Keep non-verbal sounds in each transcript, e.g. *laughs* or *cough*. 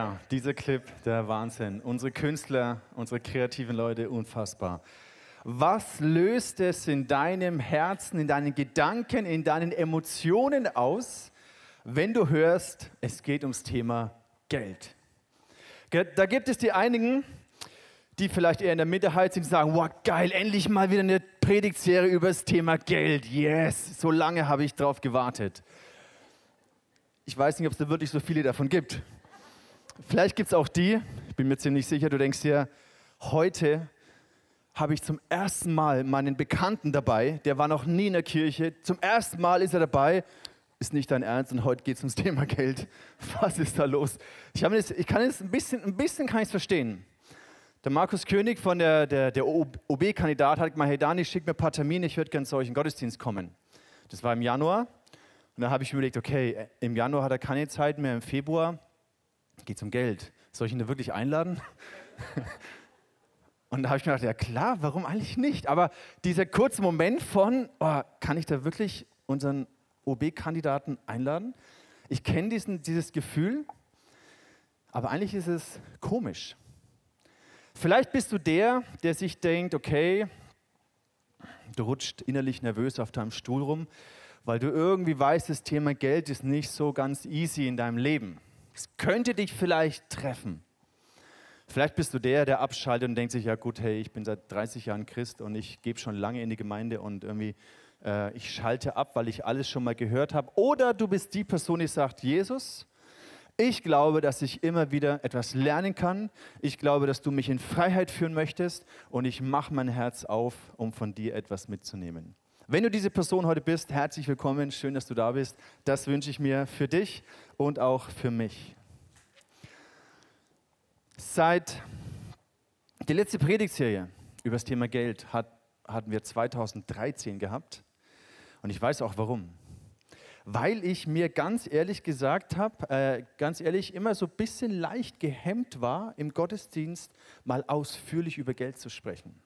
Mega, dieser Clip, der Wahnsinn. Unsere Künstler, unsere kreativen Leute, unfassbar. Was löst es in deinem Herzen, in deinen Gedanken, in deinen Emotionen aus, wenn du hörst, es geht ums Thema Geld? Da gibt es die einigen, die vielleicht eher in der Minderheit sind, die sagen, wow, geil, endlich mal wieder eine Predigtserie über das Thema Geld. Yes, so lange habe ich drauf gewartet. Ich weiß nicht, ob es da wirklich so viele davon gibt. Vielleicht gibt es auch die, ich bin mir ziemlich sicher, du denkst dir, heute habe ich zum ersten Mal meinen Bekannten dabei, der war noch nie in der Kirche, zum ersten Mal ist er dabei, ist nicht dein Ernst und heute geht es ums *laughs* Thema Geld. Was ist da los? Ich, das, ich kann es ein bisschen, ein bisschen kann ich verstehen. Der Markus König von der, der, der OB-Kandidat hat gesagt, hey Dani, schick mir ein paar Termine, ich würde gerne zu euch in Gottesdienst kommen. Das war im Januar. Und da habe ich überlegt, okay, im Januar hat er keine Zeit mehr, im Februar geht um Geld. Soll ich ihn da wirklich einladen? *laughs* Und da habe ich mir gedacht, ja klar, warum eigentlich nicht? Aber dieser kurze Moment von, oh, kann ich da wirklich unseren OB-Kandidaten einladen? Ich kenne dieses Gefühl, aber eigentlich ist es komisch. Vielleicht bist du der, der sich denkt, okay, du rutscht innerlich nervös auf deinem Stuhl rum, weil du irgendwie weißt, das Thema Geld ist nicht so ganz easy in deinem Leben. Es könnte dich vielleicht treffen. Vielleicht bist du der, der abschaltet und denkt sich, ja gut, hey, ich bin seit 30 Jahren Christ und ich gebe schon lange in die Gemeinde und irgendwie, äh, ich schalte ab, weil ich alles schon mal gehört habe. Oder du bist die Person, die sagt, Jesus, ich glaube, dass ich immer wieder etwas lernen kann. Ich glaube, dass du mich in Freiheit führen möchtest und ich mache mein Herz auf, um von dir etwas mitzunehmen. Wenn du diese Person heute bist, herzlich willkommen, schön, dass du da bist. Das wünsche ich mir für dich und auch für mich. Seit der letzte Predigtserie über das Thema Geld hat, hatten wir 2013 gehabt und ich weiß auch warum. Weil ich mir ganz ehrlich gesagt habe, äh, ganz ehrlich, immer so ein bisschen leicht gehemmt war, im Gottesdienst mal ausführlich über Geld zu sprechen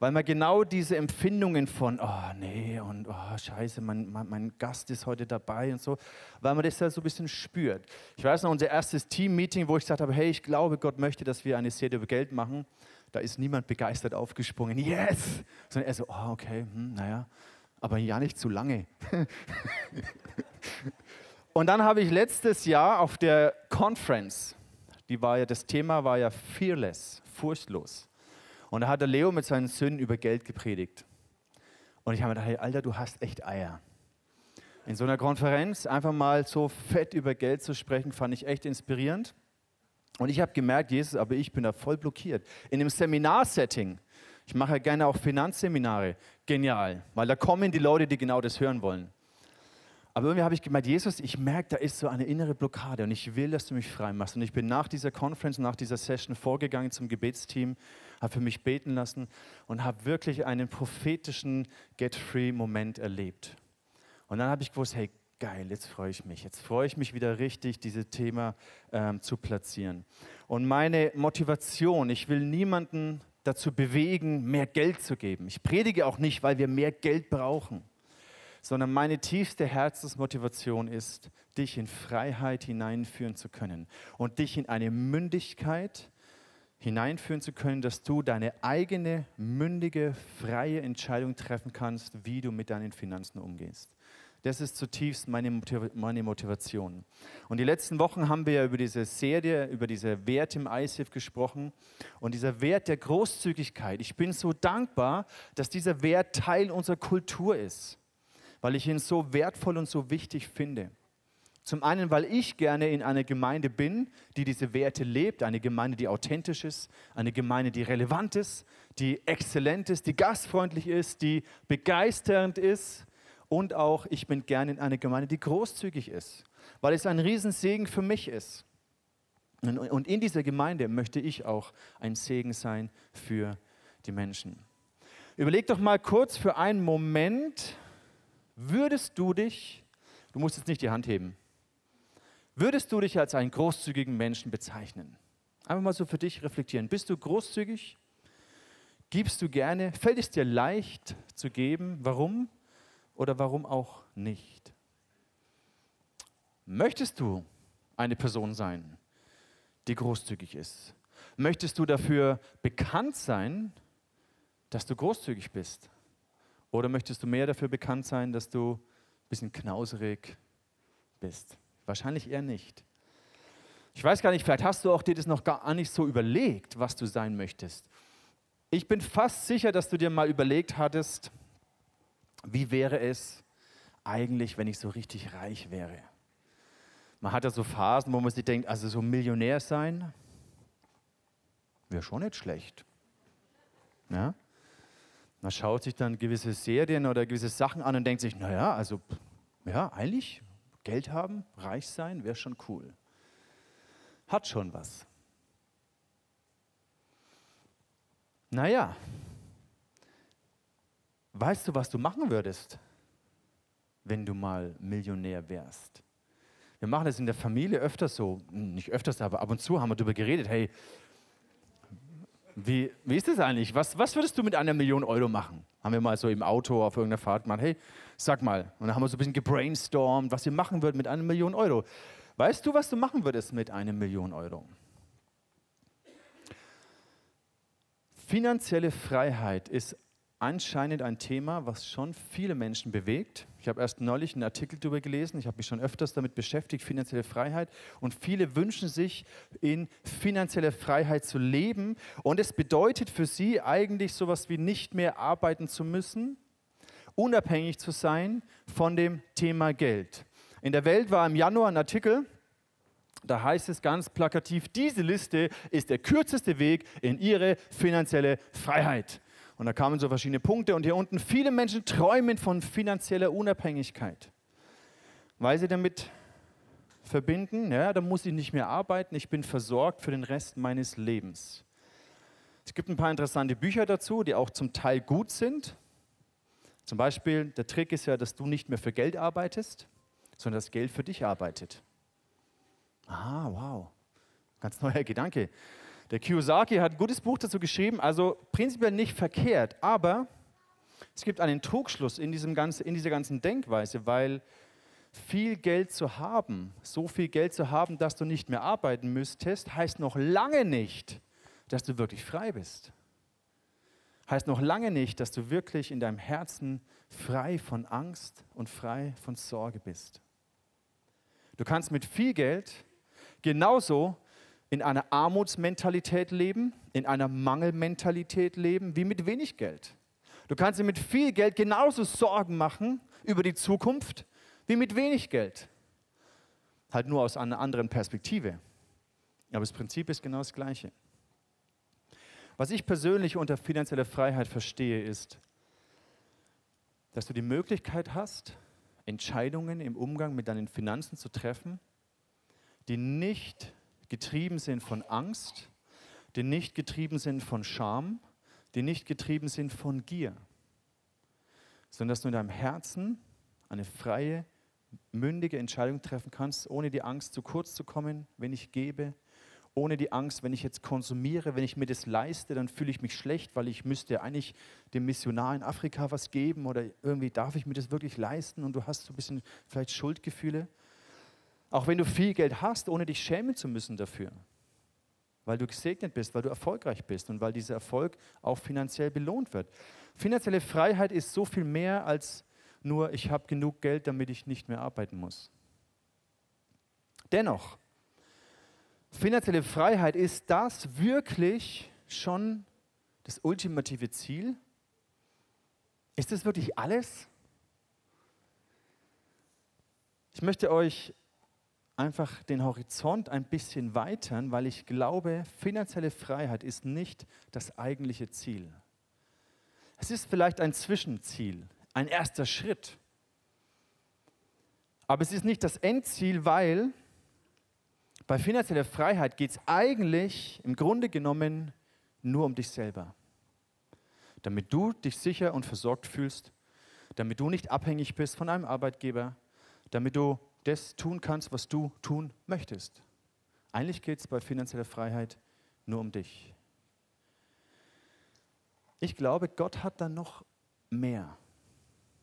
weil man genau diese Empfindungen von, oh nee, und oh scheiße, mein, mein, mein, Gast ist heute dabei und so, weil man das ja so ein bisschen spürt. Ich weiß noch, unser erstes Team-Meeting, wo ich gesagt habe, hey, ich glaube, Gott möchte, dass wir eine Serie über Geld machen. Da ist niemand begeistert aufgesprungen, yes! Sondern er so, oh, okay, hm, naja, aber ja nicht zu lange. *laughs* und dann habe ich letztes Jahr auf der Conference, die war ja, das Thema war ja fearless, furchtlos. Und da hat der Leo mit seinen Söhnen über Geld gepredigt. Und ich habe mir gedacht, hey, Alter, du hast echt Eier. In so einer Konferenz einfach mal so fett über Geld zu sprechen, fand ich echt inspirierend. Und ich habe gemerkt, Jesus, aber ich bin da voll blockiert. In einem Seminarsetting, ich mache ja gerne auch Finanzseminare, genial, weil da kommen die Leute, die genau das hören wollen. Aber irgendwie habe ich gemeint, Jesus, ich merke, da ist so eine innere Blockade und ich will, dass du mich frei machst. Und ich bin nach dieser Conference, nach dieser Session vorgegangen zum Gebetsteam habe für mich beten lassen und habe wirklich einen prophetischen Get-Free-Moment erlebt. Und dann habe ich gewusst, hey, geil, jetzt freue ich mich. Jetzt freue ich mich wieder richtig, dieses Thema ähm, zu platzieren. Und meine Motivation, ich will niemanden dazu bewegen, mehr Geld zu geben. Ich predige auch nicht, weil wir mehr Geld brauchen, sondern meine tiefste Herzensmotivation ist, dich in Freiheit hineinführen zu können und dich in eine Mündigkeit, hineinführen zu können, dass du deine eigene, mündige, freie Entscheidung treffen kannst, wie du mit deinen Finanzen umgehst. Das ist zutiefst meine, Motivation. Und die letzten Wochen haben wir ja über diese Serie, über diese Werte im ISIF gesprochen. Und dieser Wert der Großzügigkeit, ich bin so dankbar, dass dieser Wert Teil unserer Kultur ist, weil ich ihn so wertvoll und so wichtig finde. Zum einen, weil ich gerne in einer Gemeinde bin, die diese Werte lebt, eine Gemeinde, die authentisch ist, eine Gemeinde, die relevant ist, die exzellent ist, die gastfreundlich ist, die begeisternd ist und auch ich bin gerne in einer Gemeinde, die großzügig ist, weil es ein Riesensegen für mich ist. Und in dieser Gemeinde möchte ich auch ein Segen sein für die Menschen. Überleg doch mal kurz für einen Moment, würdest du dich, du musst jetzt nicht die Hand heben, Würdest du dich als einen großzügigen Menschen bezeichnen? Einfach mal so für dich reflektieren. Bist du großzügig? Gibst du gerne? Fällt es dir leicht zu geben? Warum oder warum auch nicht? Möchtest du eine Person sein, die großzügig ist? Möchtest du dafür bekannt sein, dass du großzügig bist? Oder möchtest du mehr dafür bekannt sein, dass du ein bisschen knauserig bist? Wahrscheinlich eher nicht. Ich weiß gar nicht, vielleicht hast du auch dir das noch gar nicht so überlegt, was du sein möchtest. Ich bin fast sicher, dass du dir mal überlegt hattest, wie wäre es eigentlich, wenn ich so richtig reich wäre. Man hat ja so Phasen, wo man sich denkt, also so Millionär sein, wäre schon nicht schlecht. Ja? Man schaut sich dann gewisse Serien oder gewisse Sachen an und denkt sich, naja, also ja, eigentlich Geld haben, reich sein, wäre schon cool. Hat schon was. Naja, weißt du, was du machen würdest, wenn du mal Millionär wärst? Wir machen das in der Familie öfters so, nicht öfters, aber ab und zu haben wir darüber geredet, hey, wie, wie ist das eigentlich? Was, was würdest du mit einer Million Euro machen? Haben wir mal so im Auto auf irgendeiner Fahrt gemacht, hey, sag mal. Und dann haben wir so ein bisschen gebrainstormt, was wir machen würden mit einer Million Euro. Weißt du, was du machen würdest mit einer Million Euro? Finanzielle Freiheit ist anscheinend ein Thema, was schon viele Menschen bewegt. Ich habe erst neulich einen Artikel darüber gelesen, ich habe mich schon öfters damit beschäftigt, finanzielle Freiheit. Und viele wünschen sich, in finanzieller Freiheit zu leben. Und es bedeutet für sie eigentlich sowas wie nicht mehr arbeiten zu müssen, unabhängig zu sein von dem Thema Geld. In der Welt war im Januar ein Artikel, da heißt es ganz plakativ, diese Liste ist der kürzeste Weg in ihre finanzielle Freiheit. Und da kamen so verschiedene Punkte und hier unten, viele Menschen träumen von finanzieller Unabhängigkeit, weil sie damit verbinden, ja, da muss ich nicht mehr arbeiten, ich bin versorgt für den Rest meines Lebens. Es gibt ein paar interessante Bücher dazu, die auch zum Teil gut sind. Zum Beispiel, der Trick ist ja, dass du nicht mehr für Geld arbeitest, sondern das Geld für dich arbeitet. Ah, wow. Ganz neuer Gedanke. Der Kiyosaki hat ein gutes Buch dazu geschrieben, also prinzipiell nicht verkehrt, aber es gibt einen Trugschluss in, diesem ganzen, in dieser ganzen Denkweise, weil viel Geld zu haben, so viel Geld zu haben, dass du nicht mehr arbeiten müsstest, heißt noch lange nicht, dass du wirklich frei bist. Heißt noch lange nicht, dass du wirklich in deinem Herzen frei von Angst und frei von Sorge bist. Du kannst mit viel Geld genauso in einer Armutsmentalität leben, in einer Mangelmentalität leben, wie mit wenig Geld. Du kannst dir mit viel Geld genauso Sorgen machen über die Zukunft, wie mit wenig Geld. Halt nur aus einer anderen Perspektive. Aber das Prinzip ist genau das Gleiche. Was ich persönlich unter finanzieller Freiheit verstehe, ist, dass du die Möglichkeit hast, Entscheidungen im Umgang mit deinen Finanzen zu treffen, die nicht getrieben sind von Angst, die nicht getrieben sind von Scham, die nicht getrieben sind von Gier, sondern dass du in deinem Herzen eine freie, mündige Entscheidung treffen kannst, ohne die Angst zu kurz zu kommen, wenn ich gebe, ohne die Angst, wenn ich jetzt konsumiere, wenn ich mir das leiste, dann fühle ich mich schlecht, weil ich müsste eigentlich dem Missionar in Afrika was geben oder irgendwie darf ich mir das wirklich leisten und du hast so ein bisschen vielleicht Schuldgefühle. Auch wenn du viel Geld hast, ohne dich schämen zu müssen dafür. Weil du gesegnet bist, weil du erfolgreich bist und weil dieser Erfolg auch finanziell belohnt wird. Finanzielle Freiheit ist so viel mehr als nur, ich habe genug Geld, damit ich nicht mehr arbeiten muss. Dennoch, finanzielle Freiheit ist das wirklich schon das ultimative Ziel? Ist das wirklich alles? Ich möchte euch einfach den Horizont ein bisschen weitern, weil ich glaube, finanzielle Freiheit ist nicht das eigentliche Ziel. Es ist vielleicht ein Zwischenziel, ein erster Schritt. Aber es ist nicht das Endziel, weil bei finanzieller Freiheit geht es eigentlich im Grunde genommen nur um dich selber. Damit du dich sicher und versorgt fühlst, damit du nicht abhängig bist von einem Arbeitgeber, damit du das tun kannst, was du tun möchtest. Eigentlich geht es bei finanzieller Freiheit nur um dich. Ich glaube, Gott hat da noch mehr.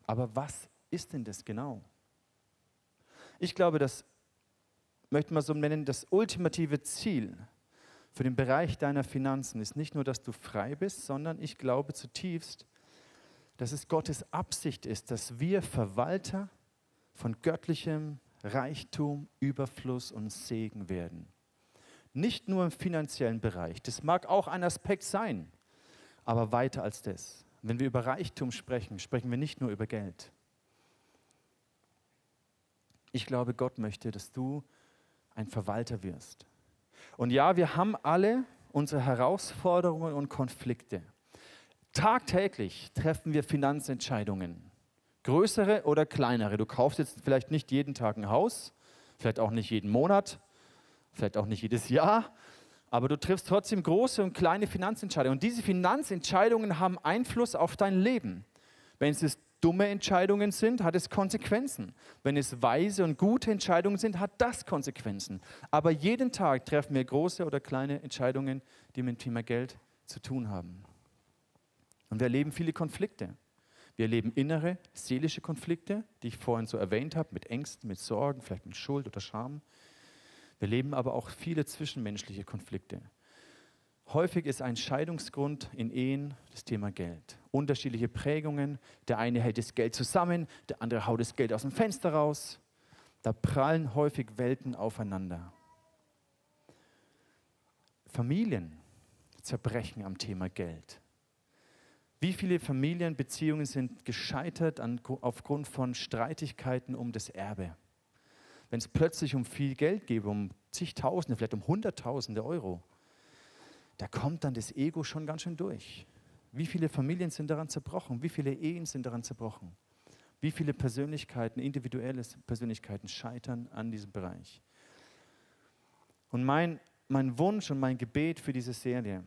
Aber was ist denn das genau? Ich glaube, das möchte man so nennen, das ultimative Ziel für den Bereich deiner Finanzen ist nicht nur, dass du frei bist, sondern ich glaube zutiefst, dass es Gottes Absicht ist, dass wir Verwalter von göttlichem Reichtum, Überfluss und Segen werden. Nicht nur im finanziellen Bereich, das mag auch ein Aspekt sein, aber weiter als das. Wenn wir über Reichtum sprechen, sprechen wir nicht nur über Geld. Ich glaube, Gott möchte, dass du ein Verwalter wirst. Und ja, wir haben alle unsere Herausforderungen und Konflikte. Tagtäglich treffen wir Finanzentscheidungen. Größere oder kleinere. Du kaufst jetzt vielleicht nicht jeden Tag ein Haus, vielleicht auch nicht jeden Monat, vielleicht auch nicht jedes Jahr, aber du triffst trotzdem große und kleine Finanzentscheidungen. Und diese Finanzentscheidungen haben Einfluss auf dein Leben. Wenn es dumme Entscheidungen sind, hat es Konsequenzen. Wenn es weise und gute Entscheidungen sind, hat das Konsequenzen. Aber jeden Tag treffen wir große oder kleine Entscheidungen, die mit dem Thema Geld zu tun haben. Und wir erleben viele Konflikte. Wir erleben innere, seelische Konflikte, die ich vorhin so erwähnt habe, mit Ängsten, mit Sorgen, vielleicht mit Schuld oder Scham. Wir erleben aber auch viele zwischenmenschliche Konflikte. Häufig ist ein Scheidungsgrund in Ehen das Thema Geld. Unterschiedliche Prägungen. Der eine hält das Geld zusammen, der andere haut das Geld aus dem Fenster raus. Da prallen häufig Welten aufeinander. Familien zerbrechen am Thema Geld. Wie viele Familienbeziehungen sind gescheitert an, aufgrund von Streitigkeiten um das Erbe? Wenn es plötzlich um viel Geld geht, um zigtausende, vielleicht um hunderttausende Euro, da kommt dann das Ego schon ganz schön durch. Wie viele Familien sind daran zerbrochen? Wie viele Ehen sind daran zerbrochen? Wie viele Persönlichkeiten, individuelle Persönlichkeiten scheitern an diesem Bereich? Und mein, mein Wunsch und mein Gebet für diese Serie,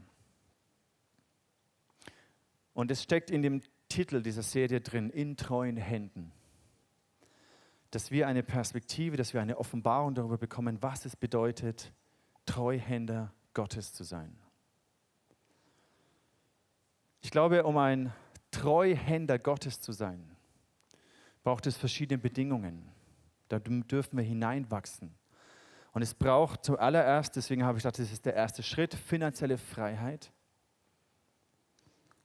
und es steckt in dem Titel dieser Serie drin, in treuen Händen, dass wir eine Perspektive, dass wir eine Offenbarung darüber bekommen, was es bedeutet, Treuhänder Gottes zu sein. Ich glaube, um ein Treuhänder Gottes zu sein, braucht es verschiedene Bedingungen. Da dürfen wir hineinwachsen. Und es braucht zuallererst, deswegen habe ich gesagt, das ist der erste Schritt, finanzielle Freiheit.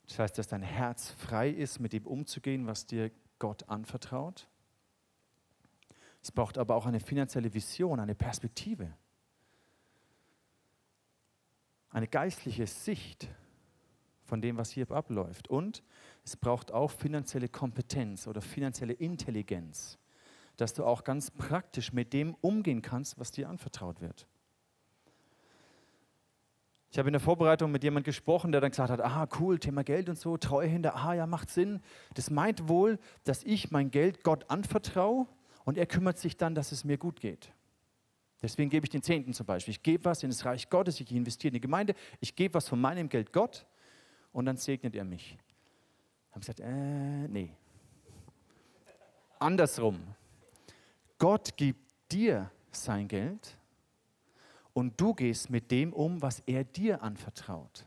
Das heißt, dass dein Herz frei ist, mit dem umzugehen, was dir Gott anvertraut. Es braucht aber auch eine finanzielle Vision, eine Perspektive, eine geistliche Sicht von dem, was hier abläuft. Und es braucht auch finanzielle Kompetenz oder finanzielle Intelligenz, dass du auch ganz praktisch mit dem umgehen kannst, was dir anvertraut wird. Ich habe in der Vorbereitung mit jemandem gesprochen, der dann gesagt hat, ah cool, Thema Geld und so, Treuhänder, ah ja, macht Sinn. Das meint wohl, dass ich mein Geld Gott anvertraue und er kümmert sich dann, dass es mir gut geht. Deswegen gebe ich den Zehnten zum Beispiel. Ich gebe was in das Reich Gottes, ich investiere in die Gemeinde, ich gebe was von meinem Geld Gott und dann segnet er mich. Ich habe gesagt, äh, nee. Andersrum. Gott gibt dir sein Geld und du gehst mit dem um, was er dir anvertraut.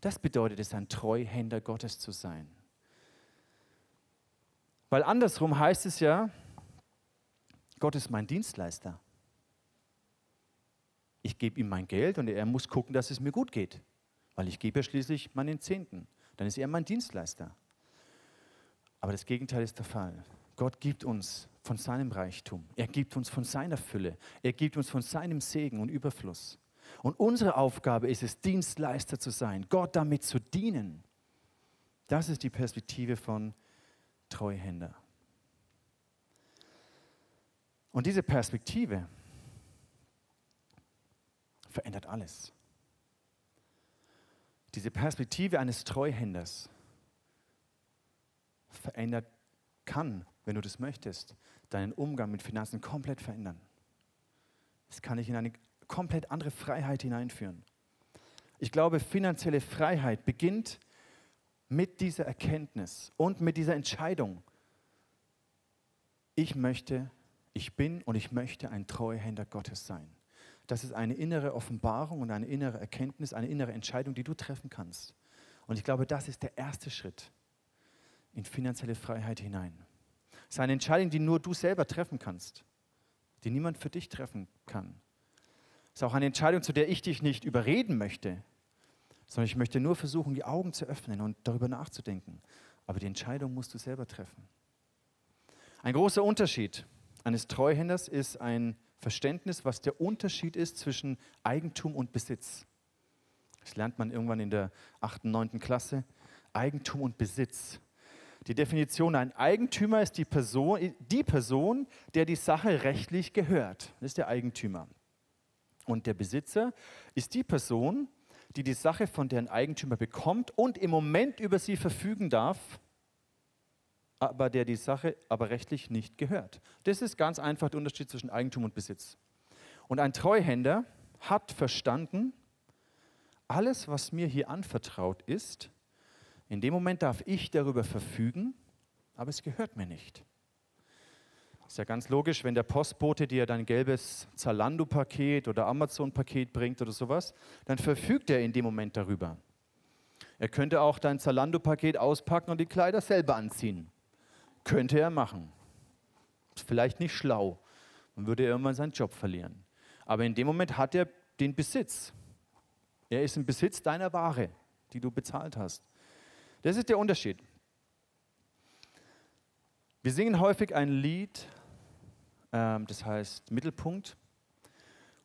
Das bedeutet es, ein Treuhänder Gottes zu sein. Weil andersrum heißt es ja, Gott ist mein Dienstleister. Ich gebe ihm mein Geld und er muss gucken, dass es mir gut geht weil ich gebe ja schließlich meinen Zehnten. Dann ist er mein Dienstleister. Aber das Gegenteil ist der Fall. Gott gibt uns von seinem Reichtum. Er gibt uns von seiner Fülle. Er gibt uns von seinem Segen und Überfluss. Und unsere Aufgabe ist es, Dienstleister zu sein, Gott damit zu dienen. Das ist die Perspektive von Treuhänder. Und diese Perspektive verändert alles. Diese Perspektive eines Treuhänders verändert, kann, wenn du das möchtest, deinen Umgang mit Finanzen komplett verändern. Es kann dich in eine komplett andere Freiheit hineinführen. Ich glaube, finanzielle Freiheit beginnt mit dieser Erkenntnis und mit dieser Entscheidung. Ich möchte, ich bin und ich möchte ein Treuhänder Gottes sein. Das ist eine innere Offenbarung und eine innere Erkenntnis, eine innere Entscheidung, die du treffen kannst. Und ich glaube, das ist der erste Schritt in finanzielle Freiheit hinein. Es ist eine Entscheidung, die nur du selber treffen kannst, die niemand für dich treffen kann. ist auch eine Entscheidung, zu der ich dich nicht überreden möchte, sondern ich möchte nur versuchen, die Augen zu öffnen und darüber nachzudenken. Aber die Entscheidung musst du selber treffen. Ein großer Unterschied eines Treuhänders ist ein Verständnis, was der Unterschied ist zwischen Eigentum und Besitz. Das lernt man irgendwann in der 8., 9. Klasse. Eigentum und Besitz. Die Definition, ein Eigentümer ist die Person, die Person, der die Sache rechtlich gehört. Das ist der Eigentümer. Und der Besitzer ist die Person, die die Sache von deren Eigentümer bekommt und im Moment über sie verfügen darf, aber der die Sache aber rechtlich nicht gehört. Das ist ganz einfach der Unterschied zwischen Eigentum und Besitz. Und ein Treuhänder hat verstanden, alles, was mir hier anvertraut ist, in dem Moment darf ich darüber verfügen, aber es gehört mir nicht. Ist ja ganz logisch, wenn der Postbote dir dein gelbes Zalando-Paket oder Amazon-Paket bringt oder sowas, dann verfügt er in dem Moment darüber. Er könnte auch dein Zalando-Paket auspacken und die Kleider selber anziehen. Könnte er machen. Ist vielleicht nicht schlau. Dann würde er irgendwann seinen Job verlieren. Aber in dem Moment hat er den Besitz. Er ist im Besitz deiner Ware, die du bezahlt hast. Das ist der Unterschied. Wir singen häufig ein Lied, ähm, das heißt Mittelpunkt.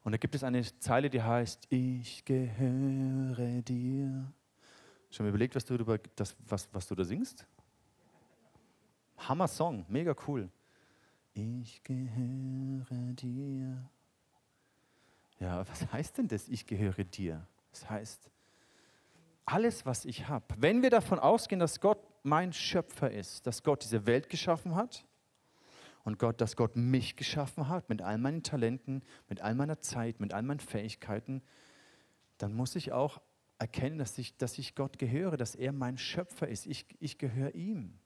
Und da gibt es eine Zeile, die heißt, ich gehöre dir. Schon mal überlegt, was du, darüber, das, was, was du da singst? Hammer Song, mega cool. Ich gehöre dir. Ja, was heißt denn das, ich gehöre dir? Das heißt, alles, was ich habe, wenn wir davon ausgehen, dass Gott mein Schöpfer ist, dass Gott diese Welt geschaffen hat und Gott, dass Gott mich geschaffen hat mit all meinen Talenten, mit all meiner Zeit, mit all meinen Fähigkeiten, dann muss ich auch erkennen, dass ich, dass ich Gott gehöre, dass er mein Schöpfer ist. Ich, ich gehöre ihm.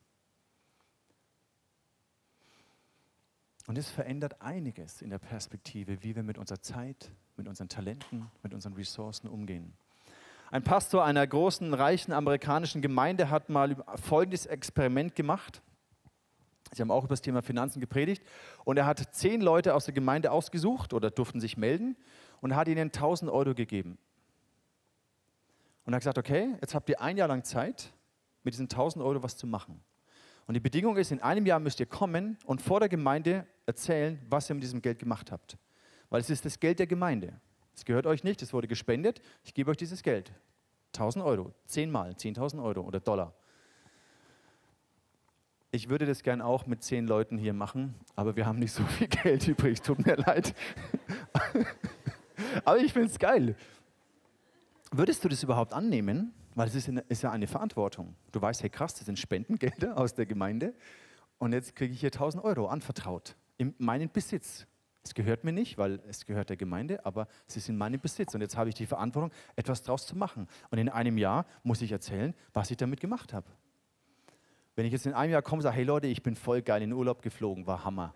Und es verändert einiges in der Perspektive, wie wir mit unserer Zeit, mit unseren Talenten, mit unseren Ressourcen umgehen. Ein Pastor einer großen, reichen amerikanischen Gemeinde hat mal folgendes Experiment gemacht. Sie haben auch über das Thema Finanzen gepredigt. Und er hat zehn Leute aus der Gemeinde ausgesucht oder durften sich melden und hat ihnen 1000 Euro gegeben. Und er hat gesagt, okay, jetzt habt ihr ein Jahr lang Zeit, mit diesen 1000 Euro was zu machen. Und die Bedingung ist, in einem Jahr müsst ihr kommen und vor der Gemeinde erzählen, was ihr mit diesem Geld gemacht habt. Weil es ist das Geld der Gemeinde. Es gehört euch nicht, es wurde gespendet. Ich gebe euch dieses Geld. 1000 Euro, zehnmal, 10.000 Euro oder Dollar. Ich würde das gern auch mit zehn Leuten hier machen, aber wir haben nicht so viel *laughs* Geld übrig, tut mir leid. *laughs* aber ich finde es geil. Würdest du das überhaupt annehmen? Weil es ist, ist ja eine Verantwortung. Du weißt, hey krass, das sind Spendengelder aus der Gemeinde und jetzt kriege ich hier 1000 Euro anvertraut, in meinen Besitz. Es gehört mir nicht, weil es gehört der Gemeinde, aber es ist in meinem Besitz. Und jetzt habe ich die Verantwortung, etwas daraus zu machen. Und in einem Jahr muss ich erzählen, was ich damit gemacht habe. Wenn ich jetzt in einem Jahr komme und sage, hey Leute, ich bin voll geil in den Urlaub geflogen, war Hammer.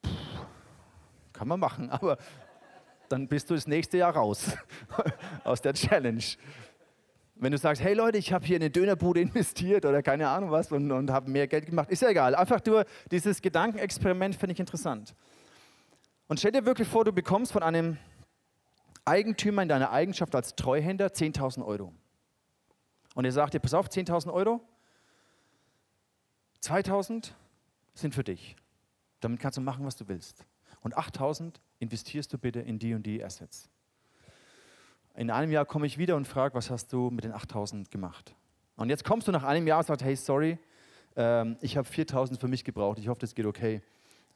Puh, kann man machen, aber dann bist du das nächste Jahr raus *laughs* aus der Challenge. Wenn du sagst, hey Leute, ich habe hier in eine Dönerbude *laughs* investiert oder keine Ahnung was und, und habe mehr Geld gemacht, ist ja egal. Einfach nur dieses Gedankenexperiment finde ich interessant. Und stell dir wirklich vor, du bekommst von einem Eigentümer in deiner Eigenschaft als Treuhänder 10.000 Euro. Und er sagt dir, pass auf, 10.000 Euro, 2.000 sind für dich. Damit kannst du machen, was du willst. Und 8.000 investierst du bitte in die und die Assets. In einem Jahr komme ich wieder und frage, was hast du mit den 8.000 gemacht? Und jetzt kommst du nach einem Jahr und sagst, hey, sorry, ähm, ich habe 4.000 für mich gebraucht, ich hoffe, das geht okay.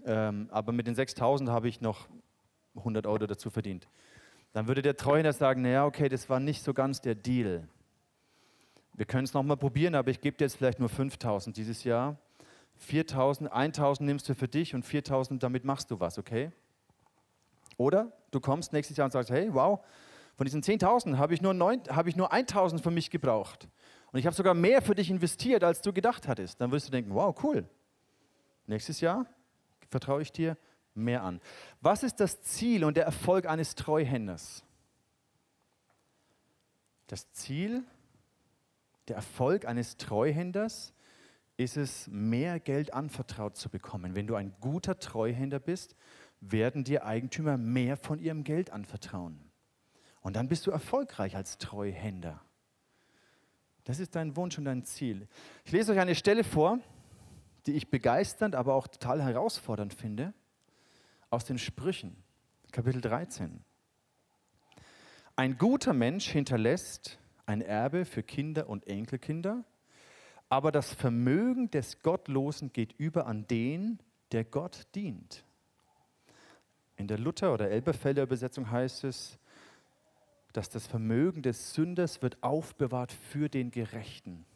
Ähm, aber mit den 6.000 habe ich noch 100 Euro dazu verdient. Dann würde der Treuhänder sagen, naja, okay, das war nicht so ganz der Deal. Wir können es nochmal probieren, aber ich gebe dir jetzt vielleicht nur 5.000 dieses Jahr. 4.000, 1.000 nimmst du für dich und 4.000, damit machst du was, okay? Oder du kommst nächstes Jahr und sagst, hey, wow, von diesen 10.000 habe ich, nur hab ich nur 1.000 für mich gebraucht. Und ich habe sogar mehr für dich investiert, als du gedacht hattest. Dann wirst du denken, wow, cool. Nächstes Jahr vertraue ich dir mehr an. Was ist das Ziel und der Erfolg eines Treuhänders? Das Ziel, der Erfolg eines Treuhänders ist es, mehr Geld anvertraut zu bekommen. Wenn du ein guter Treuhänder bist, werden dir Eigentümer mehr von ihrem Geld anvertrauen. Und dann bist du erfolgreich als Treuhänder. Das ist dein Wunsch und dein Ziel. Ich lese euch eine Stelle vor, die ich begeisternd, aber auch total herausfordernd finde, aus den Sprüchen, Kapitel 13. Ein guter Mensch hinterlässt ein Erbe für Kinder und Enkelkinder, aber das Vermögen des Gottlosen geht über an den, der Gott dient. In der Luther- oder Elberfelder Übersetzung heißt es, dass das Vermögen des Sünders wird aufbewahrt für den Gerechten.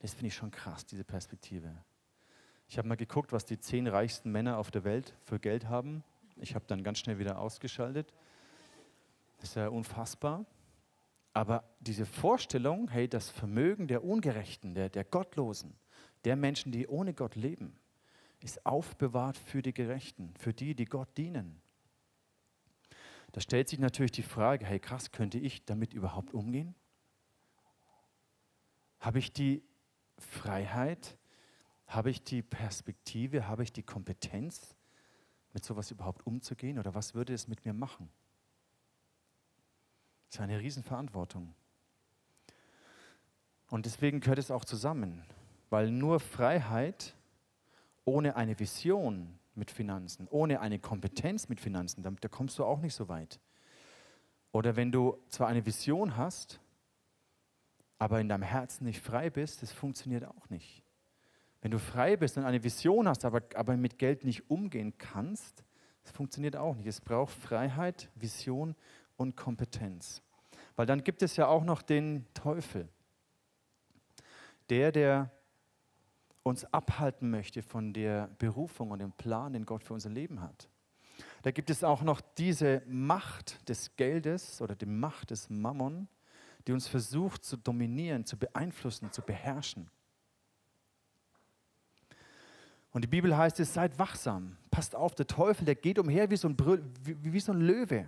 Das finde ich schon krass, diese Perspektive. Ich habe mal geguckt, was die zehn reichsten Männer auf der Welt für Geld haben. Ich habe dann ganz schnell wieder ausgeschaltet. Das ist ja unfassbar. Aber diese Vorstellung, hey, das Vermögen der Ungerechten, der, der Gottlosen, der Menschen, die ohne Gott leben, ist aufbewahrt für die Gerechten, für die, die Gott dienen. Da stellt sich natürlich die Frage, hey krass, könnte ich damit überhaupt umgehen? Habe ich die Freiheit, habe ich die Perspektive, habe ich die Kompetenz, mit sowas überhaupt umzugehen oder was würde es mit mir machen? Das ist eine Riesenverantwortung. Und deswegen gehört es auch zusammen, weil nur Freiheit ohne eine Vision mit Finanzen, ohne eine Kompetenz mit Finanzen, da, da kommst du auch nicht so weit. Oder wenn du zwar eine Vision hast, aber in deinem Herzen nicht frei bist, das funktioniert auch nicht. Wenn du frei bist und eine Vision hast, aber, aber mit Geld nicht umgehen kannst, das funktioniert auch nicht. Es braucht Freiheit, Vision und Kompetenz. Weil dann gibt es ja auch noch den Teufel. Der, der uns abhalten möchte von der Berufung und dem Plan, den Gott für unser Leben hat. Da gibt es auch noch diese Macht des Geldes oder die Macht des Mammon, die uns versucht zu dominieren, zu beeinflussen, zu beherrschen. Und die Bibel heißt es, seid wachsam, passt auf, der Teufel, der geht umher wie so ein, Brü wie, wie so ein Löwe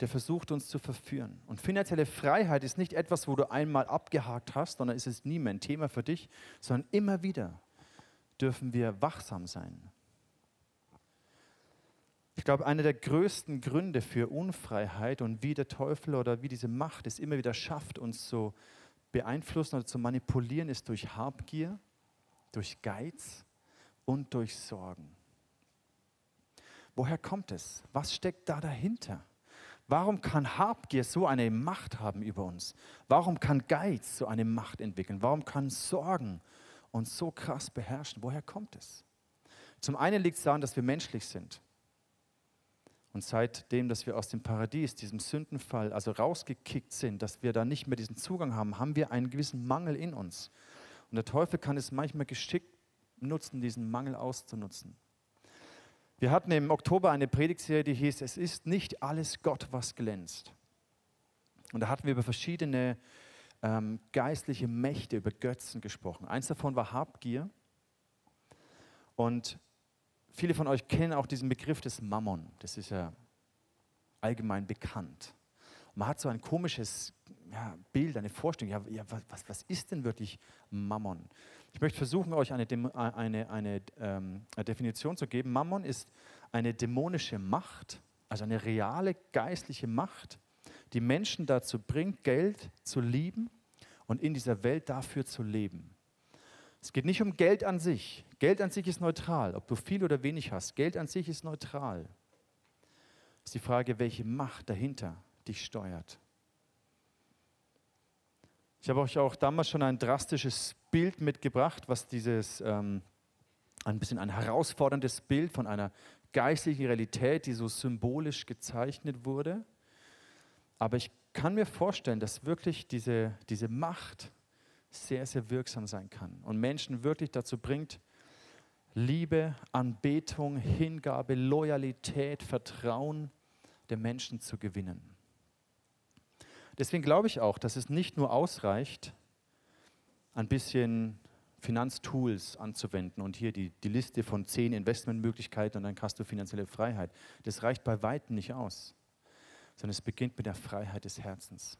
der versucht uns zu verführen. Und finanzielle Freiheit ist nicht etwas, wo du einmal abgehakt hast, sondern ist es nie mehr ein Thema für dich, sondern immer wieder dürfen wir wachsam sein. Ich glaube, einer der größten Gründe für Unfreiheit und wie der Teufel oder wie diese Macht es immer wieder schafft, uns zu beeinflussen oder zu manipulieren, ist durch Habgier, durch Geiz und durch Sorgen. Woher kommt es? Was steckt da dahinter? Warum kann Habgier so eine Macht haben über uns? Warum kann Geiz so eine Macht entwickeln? Warum kann Sorgen uns so krass beherrschen? Woher kommt es? Zum einen liegt es daran, dass wir menschlich sind. Und seitdem, dass wir aus dem Paradies, diesem Sündenfall, also rausgekickt sind, dass wir da nicht mehr diesen Zugang haben, haben wir einen gewissen Mangel in uns. Und der Teufel kann es manchmal geschickt nutzen, diesen Mangel auszunutzen. Wir hatten im Oktober eine Predigtserie, die hieß, es ist nicht alles Gott, was glänzt. Und da hatten wir über verschiedene ähm, geistliche Mächte, über Götzen gesprochen. Eins davon war Habgier. Und viele von euch kennen auch diesen Begriff des Mammon. Das ist ja allgemein bekannt. Man hat so ein komisches ja, Bild, eine Vorstellung. Ja, ja was, was ist denn wirklich Mammon? Ich möchte versuchen, euch eine, eine, eine ähm, Definition zu geben. Mammon ist eine dämonische Macht, also eine reale geistliche Macht, die Menschen dazu bringt, Geld zu lieben und in dieser Welt dafür zu leben. Es geht nicht um Geld an sich. Geld an sich ist neutral, ob du viel oder wenig hast. Geld an sich ist neutral. Es ist die Frage, welche Macht dahinter dich steuert. Ich habe euch auch damals schon ein drastisches Bild mitgebracht, was dieses, ähm, ein bisschen ein herausforderndes Bild von einer geistlichen Realität, die so symbolisch gezeichnet wurde. Aber ich kann mir vorstellen, dass wirklich diese, diese Macht sehr, sehr wirksam sein kann und Menschen wirklich dazu bringt, Liebe, Anbetung, Hingabe, Loyalität, Vertrauen der Menschen zu gewinnen. Deswegen glaube ich auch, dass es nicht nur ausreicht, ein bisschen Finanztools anzuwenden und hier die, die Liste von zehn Investmentmöglichkeiten und dann hast du finanzielle Freiheit. Das reicht bei weitem nicht aus, sondern es beginnt mit der Freiheit des Herzens.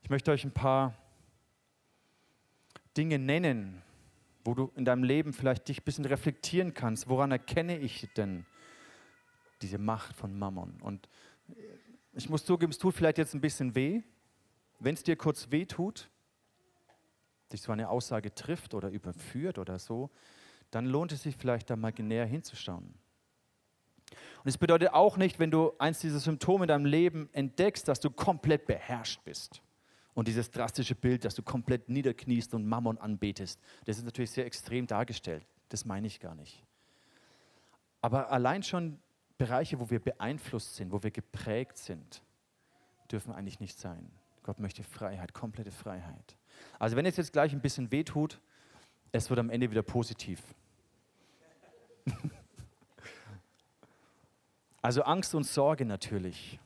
Ich möchte euch ein paar Dinge nennen, wo du in deinem Leben vielleicht dich ein bisschen reflektieren kannst. Woran erkenne ich denn diese Macht von Mammon? Und ich muss zugeben, es tut vielleicht jetzt ein bisschen weh. Wenn es dir kurz weh tut, dich so eine Aussage trifft oder überführt oder so, dann lohnt es sich vielleicht da mal näher hinzuschauen. Und es bedeutet auch nicht, wenn du eins dieser Symptome in deinem Leben entdeckst, dass du komplett beherrscht bist. Und dieses drastische Bild, dass du komplett niederkniest und Mammon anbetest, das ist natürlich sehr extrem dargestellt. Das meine ich gar nicht. Aber allein schon Bereiche, wo wir beeinflusst sind, wo wir geprägt sind, dürfen eigentlich nicht sein. Gott möchte Freiheit, komplette Freiheit. Also wenn es jetzt gleich ein bisschen weh tut, es wird am Ende wieder positiv. *laughs* also Angst und Sorge natürlich.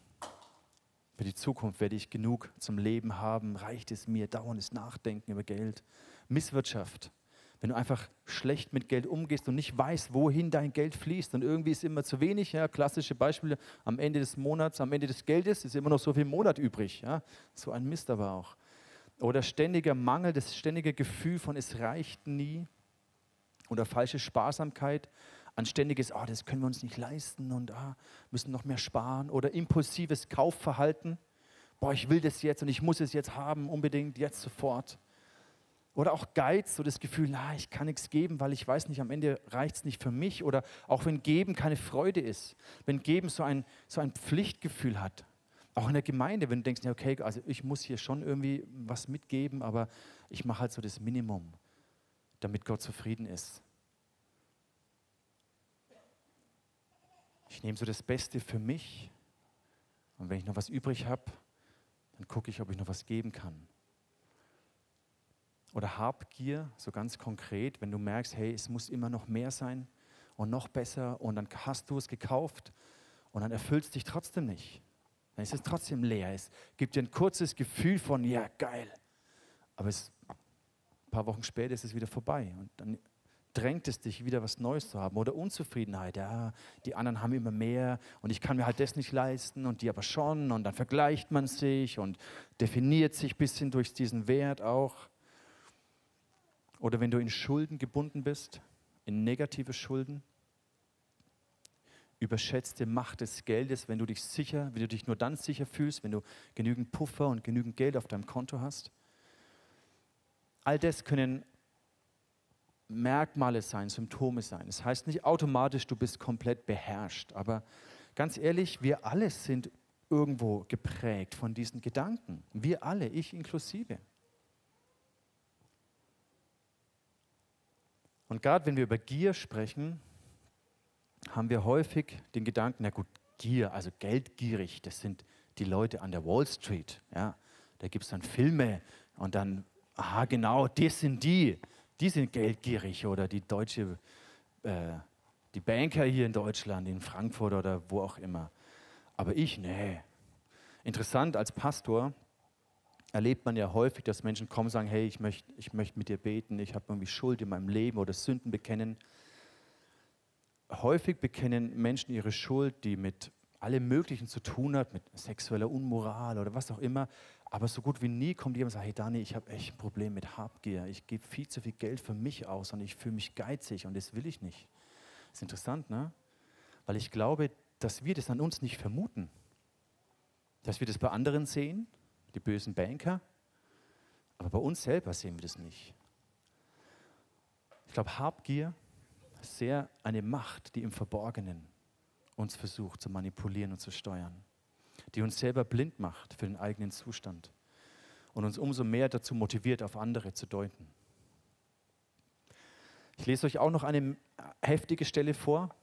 Für die Zukunft werde ich genug zum Leben haben, reicht es mir, dauerndes Nachdenken über Geld, Misswirtschaft. Wenn du einfach schlecht mit Geld umgehst und nicht weißt, wohin dein Geld fließt und irgendwie ist immer zu wenig, ja, klassische Beispiele, am Ende des Monats, am Ende des Geldes ist immer noch so viel Monat übrig. Ja, so ein Mist aber auch. Oder ständiger Mangel, das ständige Gefühl von es reicht nie. Oder falsche Sparsamkeit, an ständiges, oh, das können wir uns nicht leisten und ah, müssen noch mehr sparen. Oder impulsives Kaufverhalten, boah, ich will das jetzt und ich muss es jetzt haben, unbedingt, jetzt sofort. Oder auch Geiz, so das Gefühl, na, ich kann nichts geben, weil ich weiß nicht, am Ende reicht es nicht für mich. Oder auch wenn Geben keine Freude ist, wenn Geben so ein, so ein Pflichtgefühl hat. Auch in der Gemeinde, wenn du denkst, okay, also ich muss hier schon irgendwie was mitgeben, aber ich mache halt so das Minimum, damit Gott zufrieden ist. Ich nehme so das Beste für mich und wenn ich noch was übrig habe, dann gucke ich, ob ich noch was geben kann. Oder Habgier, so ganz konkret, wenn du merkst, hey, es muss immer noch mehr sein und noch besser und dann hast du es gekauft und dann erfüllst es dich trotzdem nicht. Dann ist es trotzdem leer. Es gibt dir ein kurzes Gefühl von, ja, geil. Aber es, ein paar Wochen später ist es wieder vorbei und dann drängt es dich, wieder was Neues zu haben. Oder Unzufriedenheit, ja, die anderen haben immer mehr und ich kann mir halt das nicht leisten und die aber schon. Und dann vergleicht man sich und definiert sich ein bisschen durch diesen Wert auch. Oder wenn du in Schulden gebunden bist, in negative Schulden, überschätzte Macht des Geldes, wenn du dich sicher, wenn du dich nur dann sicher fühlst, wenn du genügend Puffer und genügend Geld auf deinem Konto hast. All das können Merkmale sein, Symptome sein. Das heißt nicht automatisch, du bist komplett beherrscht, aber ganz ehrlich, wir alle sind irgendwo geprägt von diesen Gedanken. Wir alle, ich inklusive. Und gerade wenn wir über Gier sprechen, haben wir häufig den Gedanken, na gut, Gier, also geldgierig, das sind die Leute an der Wall Street. Ja? Da gibt es dann Filme und dann, aha, genau, das sind die, die sind geldgierig oder die deutsche, äh, die Banker hier in Deutschland, in Frankfurt oder wo auch immer. Aber ich, nee. Interessant, als Pastor erlebt man ja häufig, dass Menschen kommen und sagen, hey, ich möchte ich möcht mit dir beten, ich habe irgendwie Schuld in meinem Leben oder Sünden bekennen. Häufig bekennen Menschen ihre Schuld, die mit allem Möglichen zu tun hat, mit sexueller Unmoral oder was auch immer. Aber so gut wie nie kommt jemand und sagt, hey Dani, ich habe echt ein Problem mit Habgier. Ich gebe viel zu viel Geld für mich aus und ich fühle mich geizig und das will ich nicht. Das ist interessant, ne? Weil ich glaube, dass wir das an uns nicht vermuten. Dass wir das bei anderen sehen die bösen Banker, aber bei uns selber sehen wir das nicht. Ich glaube, Habgier ist sehr eine Macht, die im Verborgenen uns versucht zu manipulieren und zu steuern, die uns selber blind macht für den eigenen Zustand und uns umso mehr dazu motiviert, auf andere zu deuten. Ich lese euch auch noch eine heftige Stelle vor.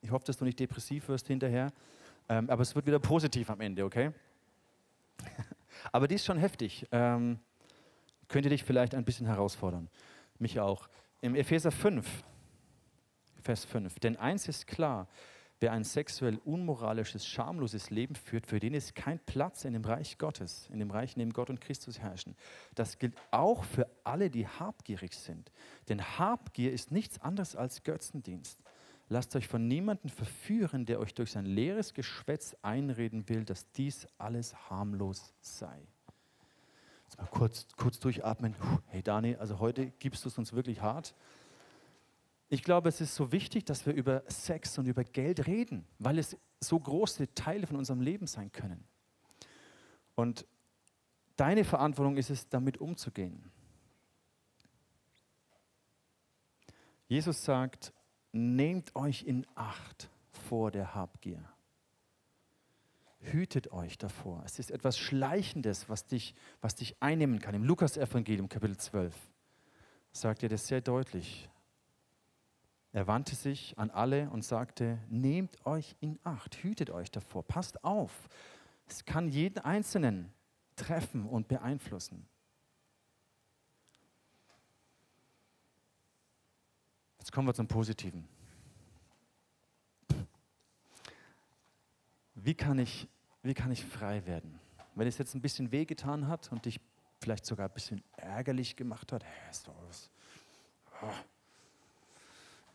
Ich hoffe, dass du nicht depressiv wirst hinterher, ähm, aber es wird wieder positiv am Ende, okay? *laughs* Aber die ist schon heftig. Ähm, könnte dich vielleicht ein bisschen herausfordern. Mich auch. Im Epheser 5, Vers 5. Denn eins ist klar, wer ein sexuell unmoralisches, schamloses Leben führt, für den ist kein Platz in dem Reich Gottes, in dem Reich, in dem Gott und Christus herrschen. Das gilt auch für alle, die habgierig sind. Denn Habgier ist nichts anderes als Götzendienst. Lasst euch von niemandem verführen, der euch durch sein leeres Geschwätz einreden will, dass dies alles harmlos sei. Jetzt mal kurz, kurz durchatmen. Hey Dani, also heute gibst du es uns wirklich hart. Ich glaube, es ist so wichtig, dass wir über Sex und über Geld reden, weil es so große Teile von unserem Leben sein können. Und deine Verantwortung ist es, damit umzugehen. Jesus sagt, nehmt euch in Acht vor der Habgier. Hütet euch davor. Es ist etwas Schleichendes, was dich, was dich einnehmen kann. Im Lukas-Evangelium, Kapitel 12, sagt er das sehr deutlich. Er wandte sich an alle und sagte, nehmt euch in Acht, hütet euch davor, passt auf. Es kann jeden Einzelnen treffen und beeinflussen. Jetzt kommen wir zum Positiven. Wie kann ich, wie kann ich frei werden? Wenn es jetzt ein bisschen wehgetan hat und dich vielleicht sogar ein bisschen ärgerlich gemacht hat, hey, ist doch was. Oh.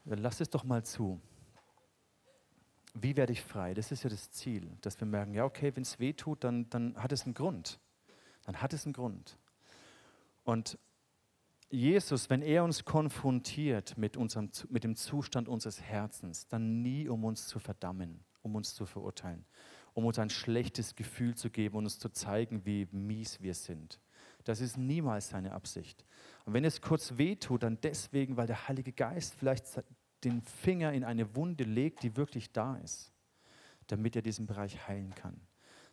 Lass es doch mal zu. Wie werde ich frei? Das ist ja das Ziel, dass wir merken, ja, okay, wenn es weh tut, dann, dann hat es einen Grund. Dann hat es einen Grund. Und Jesus, wenn er uns konfrontiert mit, unserem, mit dem Zustand unseres Herzens, dann nie, um uns zu verdammen, um uns zu verurteilen, um uns ein schlechtes Gefühl zu geben und uns zu zeigen, wie mies wir sind. Das ist niemals seine Absicht. Und wenn es kurz weh tut, dann deswegen, weil der Heilige Geist vielleicht den Finger in eine Wunde legt, die wirklich da ist, damit er diesen Bereich heilen kann,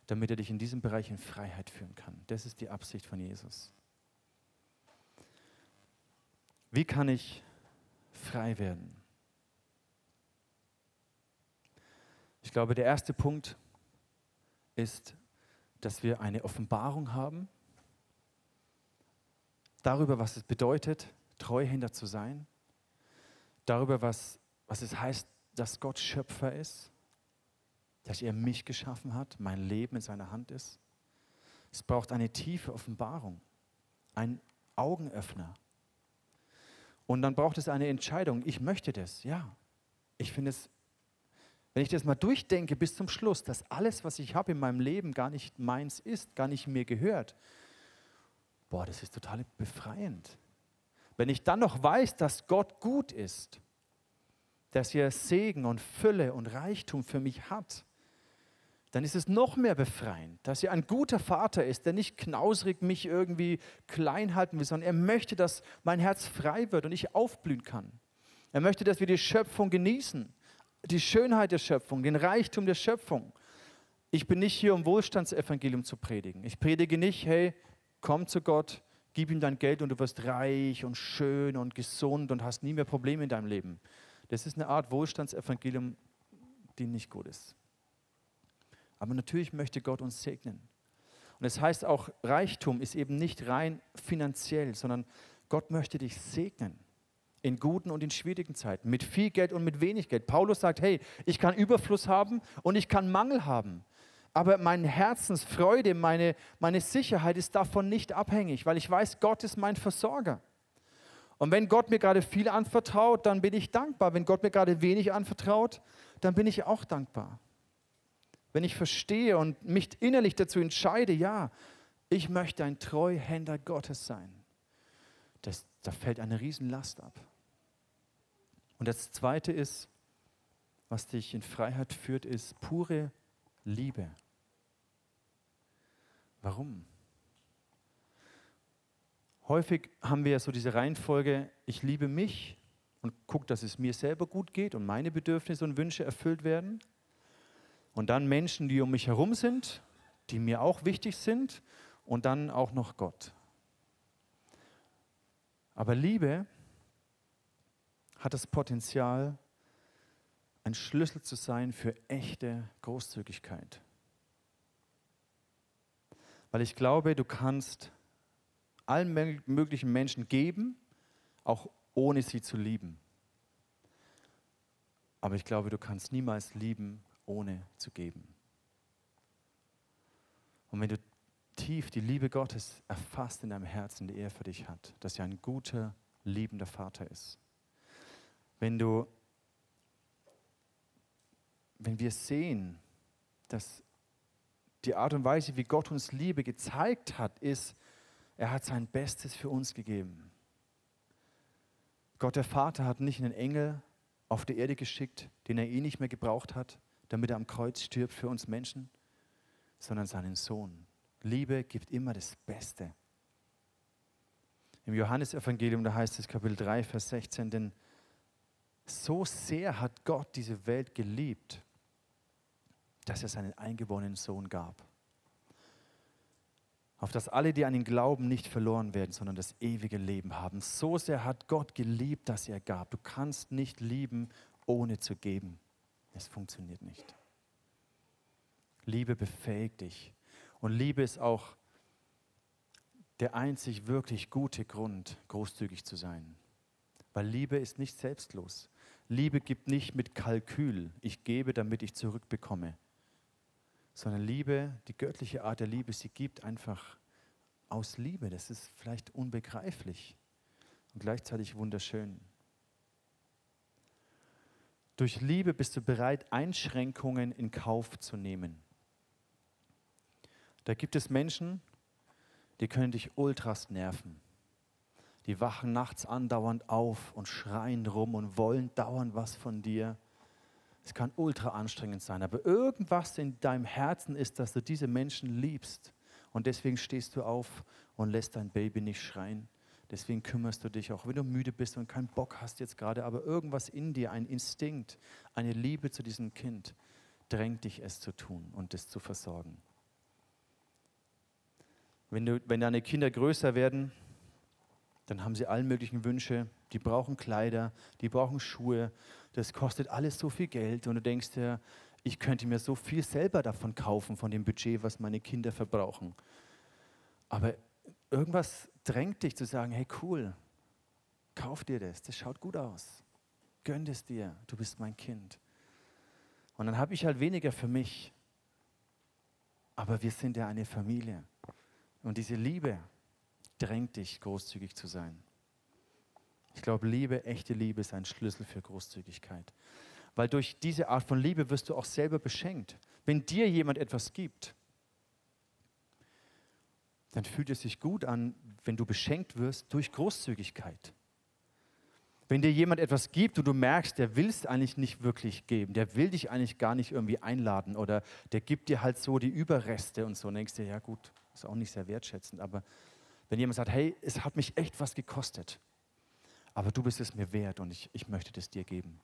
damit er dich in diesem Bereich in Freiheit führen kann. Das ist die Absicht von Jesus. Wie kann ich frei werden? Ich glaube, der erste Punkt ist, dass wir eine Offenbarung haben darüber, was es bedeutet, Treuhänder zu sein, darüber, was, was es heißt, dass Gott Schöpfer ist, dass er mich geschaffen hat, mein Leben in seiner Hand ist. Es braucht eine tiefe Offenbarung, ein Augenöffner. Und dann braucht es eine Entscheidung. Ich möchte das, ja. Ich finde es, wenn ich das mal durchdenke bis zum Schluss, dass alles, was ich habe in meinem Leben, gar nicht meins ist, gar nicht mir gehört, boah, das ist total befreiend. Wenn ich dann noch weiß, dass Gott gut ist, dass er Segen und Fülle und Reichtum für mich hat, dann ist es noch mehr befreiend, dass er ein guter Vater ist, der nicht knausrig mich irgendwie klein halten will, sondern er möchte, dass mein Herz frei wird und ich aufblühen kann. Er möchte, dass wir die Schöpfung genießen, die Schönheit der Schöpfung, den Reichtum der Schöpfung. Ich bin nicht hier, um Wohlstandsevangelium zu predigen. Ich predige nicht, hey, komm zu Gott, gib ihm dein Geld und du wirst reich und schön und gesund und hast nie mehr Probleme in deinem Leben. Das ist eine Art Wohlstandsevangelium, die nicht gut ist. Aber natürlich möchte Gott uns segnen. Und es das heißt auch, Reichtum ist eben nicht rein finanziell, sondern Gott möchte dich segnen. In guten und in schwierigen Zeiten, mit viel Geld und mit wenig Geld. Paulus sagt, hey, ich kann Überfluss haben und ich kann Mangel haben. Aber meine Herzensfreude, meine, meine Sicherheit ist davon nicht abhängig, weil ich weiß, Gott ist mein Versorger. Und wenn Gott mir gerade viel anvertraut, dann bin ich dankbar. Wenn Gott mir gerade wenig anvertraut, dann bin ich auch dankbar. Wenn ich verstehe und mich innerlich dazu entscheide, ja, ich möchte ein Treuhänder Gottes sein, das, da fällt eine Riesenlast ab. Und das Zweite ist, was dich in Freiheit führt, ist pure Liebe. Warum? Häufig haben wir so diese Reihenfolge, ich liebe mich und gucke, dass es mir selber gut geht und meine Bedürfnisse und Wünsche erfüllt werden. Und dann Menschen, die um mich herum sind, die mir auch wichtig sind und dann auch noch Gott. Aber Liebe hat das Potenzial, ein Schlüssel zu sein für echte Großzügigkeit. Weil ich glaube, du kannst allen möglichen Menschen geben, auch ohne sie zu lieben. Aber ich glaube, du kannst niemals lieben, ohne zu geben. Und wenn du tief die Liebe Gottes erfasst in deinem Herzen, die er für dich hat, dass er ein guter, liebender Vater ist. Wenn du, wenn wir sehen, dass die Art und Weise, wie Gott uns Liebe gezeigt hat, ist, Er hat sein Bestes für uns gegeben. Gott der Vater hat nicht einen Engel auf die Erde geschickt, den er eh nicht mehr gebraucht hat, damit er am Kreuz stirbt für uns Menschen, sondern seinen Sohn. Liebe gibt immer das Beste. Im Johannesevangelium, da heißt es Kapitel 3, Vers 16, denn so sehr hat Gott diese Welt geliebt, dass er seinen eingeborenen Sohn gab. Auf dass alle, die an ihn glauben, nicht verloren werden, sondern das ewige Leben haben. So sehr hat Gott geliebt, dass er gab. Du kannst nicht lieben, ohne zu geben. Es funktioniert nicht. Liebe befähigt dich. Und Liebe ist auch der einzig wirklich gute Grund, großzügig zu sein. Weil Liebe ist nicht selbstlos. Liebe gibt nicht mit Kalkül, ich gebe, damit ich zurückbekomme, sondern Liebe, die göttliche Art der Liebe, sie gibt einfach aus Liebe. Das ist vielleicht unbegreiflich und gleichzeitig wunderschön. Durch Liebe bist du bereit, Einschränkungen in Kauf zu nehmen. Da gibt es Menschen, die können dich ultras nerven. Die wachen nachts andauernd auf und schreien rum und wollen dauernd was von dir. Es kann ultra anstrengend sein, aber irgendwas in deinem Herzen ist, dass du diese Menschen liebst. Und deswegen stehst du auf und lässt dein Baby nicht schreien. Deswegen kümmerst du dich auch, wenn du müde bist und keinen Bock hast jetzt gerade, aber irgendwas in dir, ein Instinkt, eine Liebe zu diesem Kind, drängt dich es zu tun und es zu versorgen. Wenn, du, wenn deine Kinder größer werden, dann haben sie alle möglichen Wünsche. Die brauchen Kleider, die brauchen Schuhe. Das kostet alles so viel Geld. Und du denkst dir, ich könnte mir so viel selber davon kaufen, von dem Budget, was meine Kinder verbrauchen. Aber irgendwas drängt dich zu sagen, hey cool, kauf dir das, das schaut gut aus. Gönn es dir, du bist mein Kind. Und dann habe ich halt weniger für mich. Aber wir sind ja eine Familie. Und diese Liebe drängt dich, großzügig zu sein. Ich glaube, Liebe, echte Liebe ist ein Schlüssel für Großzügigkeit. Weil durch diese Art von Liebe wirst du auch selber beschenkt. Wenn dir jemand etwas gibt, dann fühlt es sich gut an, wenn du beschenkt wirst durch Großzügigkeit. Wenn dir jemand etwas gibt und du merkst, der will es eigentlich nicht wirklich geben, der will dich eigentlich gar nicht irgendwie einladen oder der gibt dir halt so die Überreste und so, und denkst dir, ja gut, ist auch nicht sehr wertschätzend, aber wenn jemand sagt, hey, es hat mich echt was gekostet, aber du bist es mir wert und ich, ich möchte das dir geben.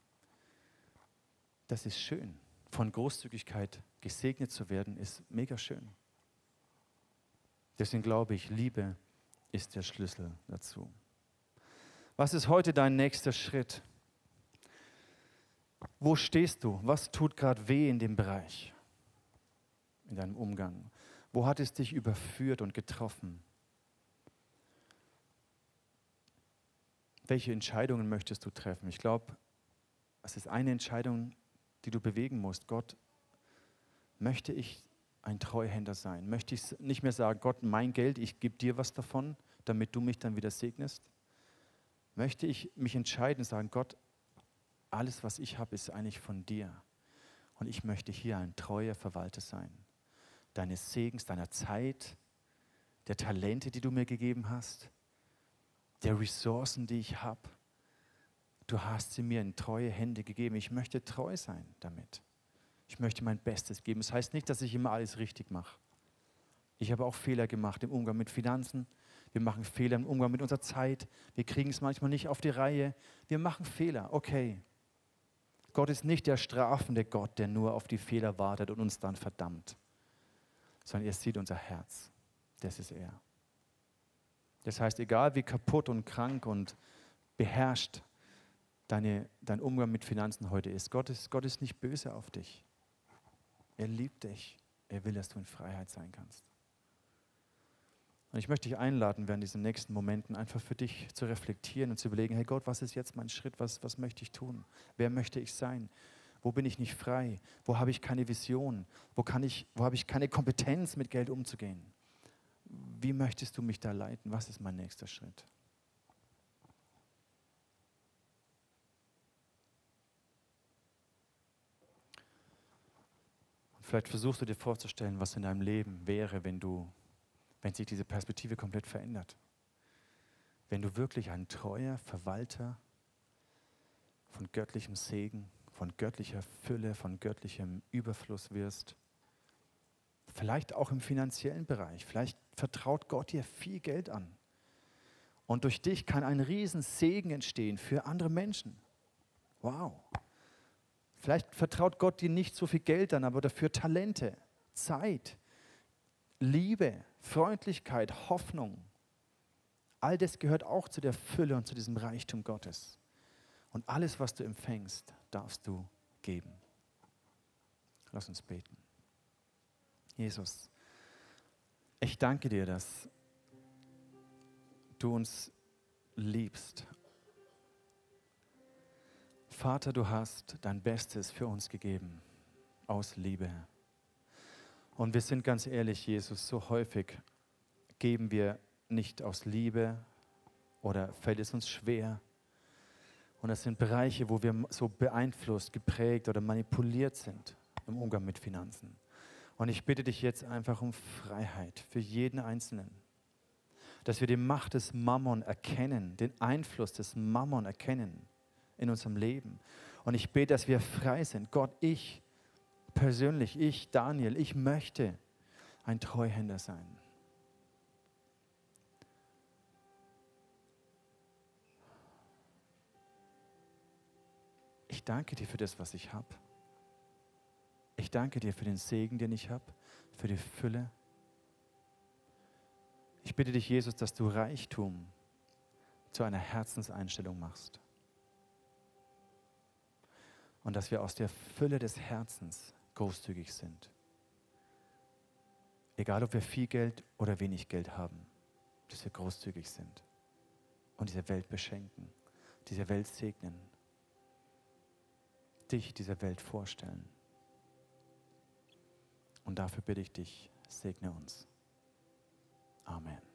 Das ist schön. Von Großzügigkeit gesegnet zu werden, ist mega schön. Deswegen glaube ich, Liebe ist der Schlüssel dazu. Was ist heute dein nächster Schritt? Wo stehst du? Was tut gerade weh in dem Bereich, in deinem Umgang? Wo hat es dich überführt und getroffen? Welche Entscheidungen möchtest du treffen? Ich glaube, es ist eine Entscheidung, die du bewegen musst. Gott, möchte ich ein Treuhänder sein? Möchte ich nicht mehr sagen, Gott, mein Geld, ich gebe dir was davon, damit du mich dann wieder segnest? Möchte ich mich entscheiden sagen, Gott, alles, was ich habe, ist eigentlich von dir. Und ich möchte hier ein treuer Verwalter sein. Deines Segens, deiner Zeit, der Talente, die du mir gegeben hast, der Ressourcen, die ich habe. Du hast sie mir in treue Hände gegeben. Ich möchte treu sein damit. Ich möchte mein Bestes geben. Das heißt nicht, dass ich immer alles richtig mache. Ich habe auch Fehler gemacht im Umgang mit Finanzen. Wir machen Fehler im Umgang mit unserer Zeit. Wir kriegen es manchmal nicht auf die Reihe. Wir machen Fehler. Okay. Gott ist nicht der strafende Gott, der nur auf die Fehler wartet und uns dann verdammt, sondern er sieht unser Herz. Das ist er. Das heißt, egal wie kaputt und krank und beherrscht deine, dein Umgang mit Finanzen heute ist, Gott ist, Gott ist nicht böse auf dich. Er liebt dich. Er will, dass du in Freiheit sein kannst. Und ich möchte dich einladen, während diesen nächsten Momenten einfach für dich zu reflektieren und zu überlegen, hey Gott, was ist jetzt mein Schritt? Was, was möchte ich tun? Wer möchte ich sein? Wo bin ich nicht frei? Wo habe ich keine Vision? Wo, kann ich, wo habe ich keine Kompetenz, mit Geld umzugehen? Wie möchtest du mich da leiten? Was ist mein nächster Schritt? Vielleicht versuchst du dir vorzustellen, was in deinem Leben wäre, wenn du wenn sich diese Perspektive komplett verändert. Wenn du wirklich ein treuer Verwalter von göttlichem Segen, von göttlicher Fülle, von göttlichem Überfluss wirst. Vielleicht auch im finanziellen Bereich. Vielleicht vertraut Gott dir viel Geld an. Und durch dich kann ein Riesensegen entstehen für andere Menschen. Wow. Vielleicht vertraut Gott dir nicht so viel Geld an, aber dafür Talente, Zeit, Liebe, Freundlichkeit, Hoffnung. All das gehört auch zu der Fülle und zu diesem Reichtum Gottes. Und alles, was du empfängst, darfst du geben. Lass uns beten. Jesus, ich danke dir, dass du uns liebst. Vater, du hast dein Bestes für uns gegeben, aus Liebe. Und wir sind ganz ehrlich, Jesus, so häufig geben wir nicht aus Liebe oder fällt es uns schwer, und das sind Bereiche, wo wir so beeinflusst, geprägt oder manipuliert sind im Umgang mit Finanzen. Und ich bitte dich jetzt einfach um Freiheit für jeden Einzelnen. Dass wir die Macht des Mammon erkennen, den Einfluss des Mammon erkennen in unserem Leben. Und ich bete, dass wir frei sind. Gott, ich persönlich, ich, Daniel, ich möchte ein Treuhänder sein. ich danke dir für das, was ich habe. Ich danke dir für den Segen, den ich habe, für die Fülle. Ich bitte dich, Jesus, dass du Reichtum zu einer Herzenseinstellung machst. Und dass wir aus der Fülle des Herzens großzügig sind. Egal, ob wir viel Geld oder wenig Geld haben, dass wir großzügig sind und diese Welt beschenken, diese Welt segnen dich dieser Welt vorstellen. Und dafür bitte ich dich, segne uns. Amen.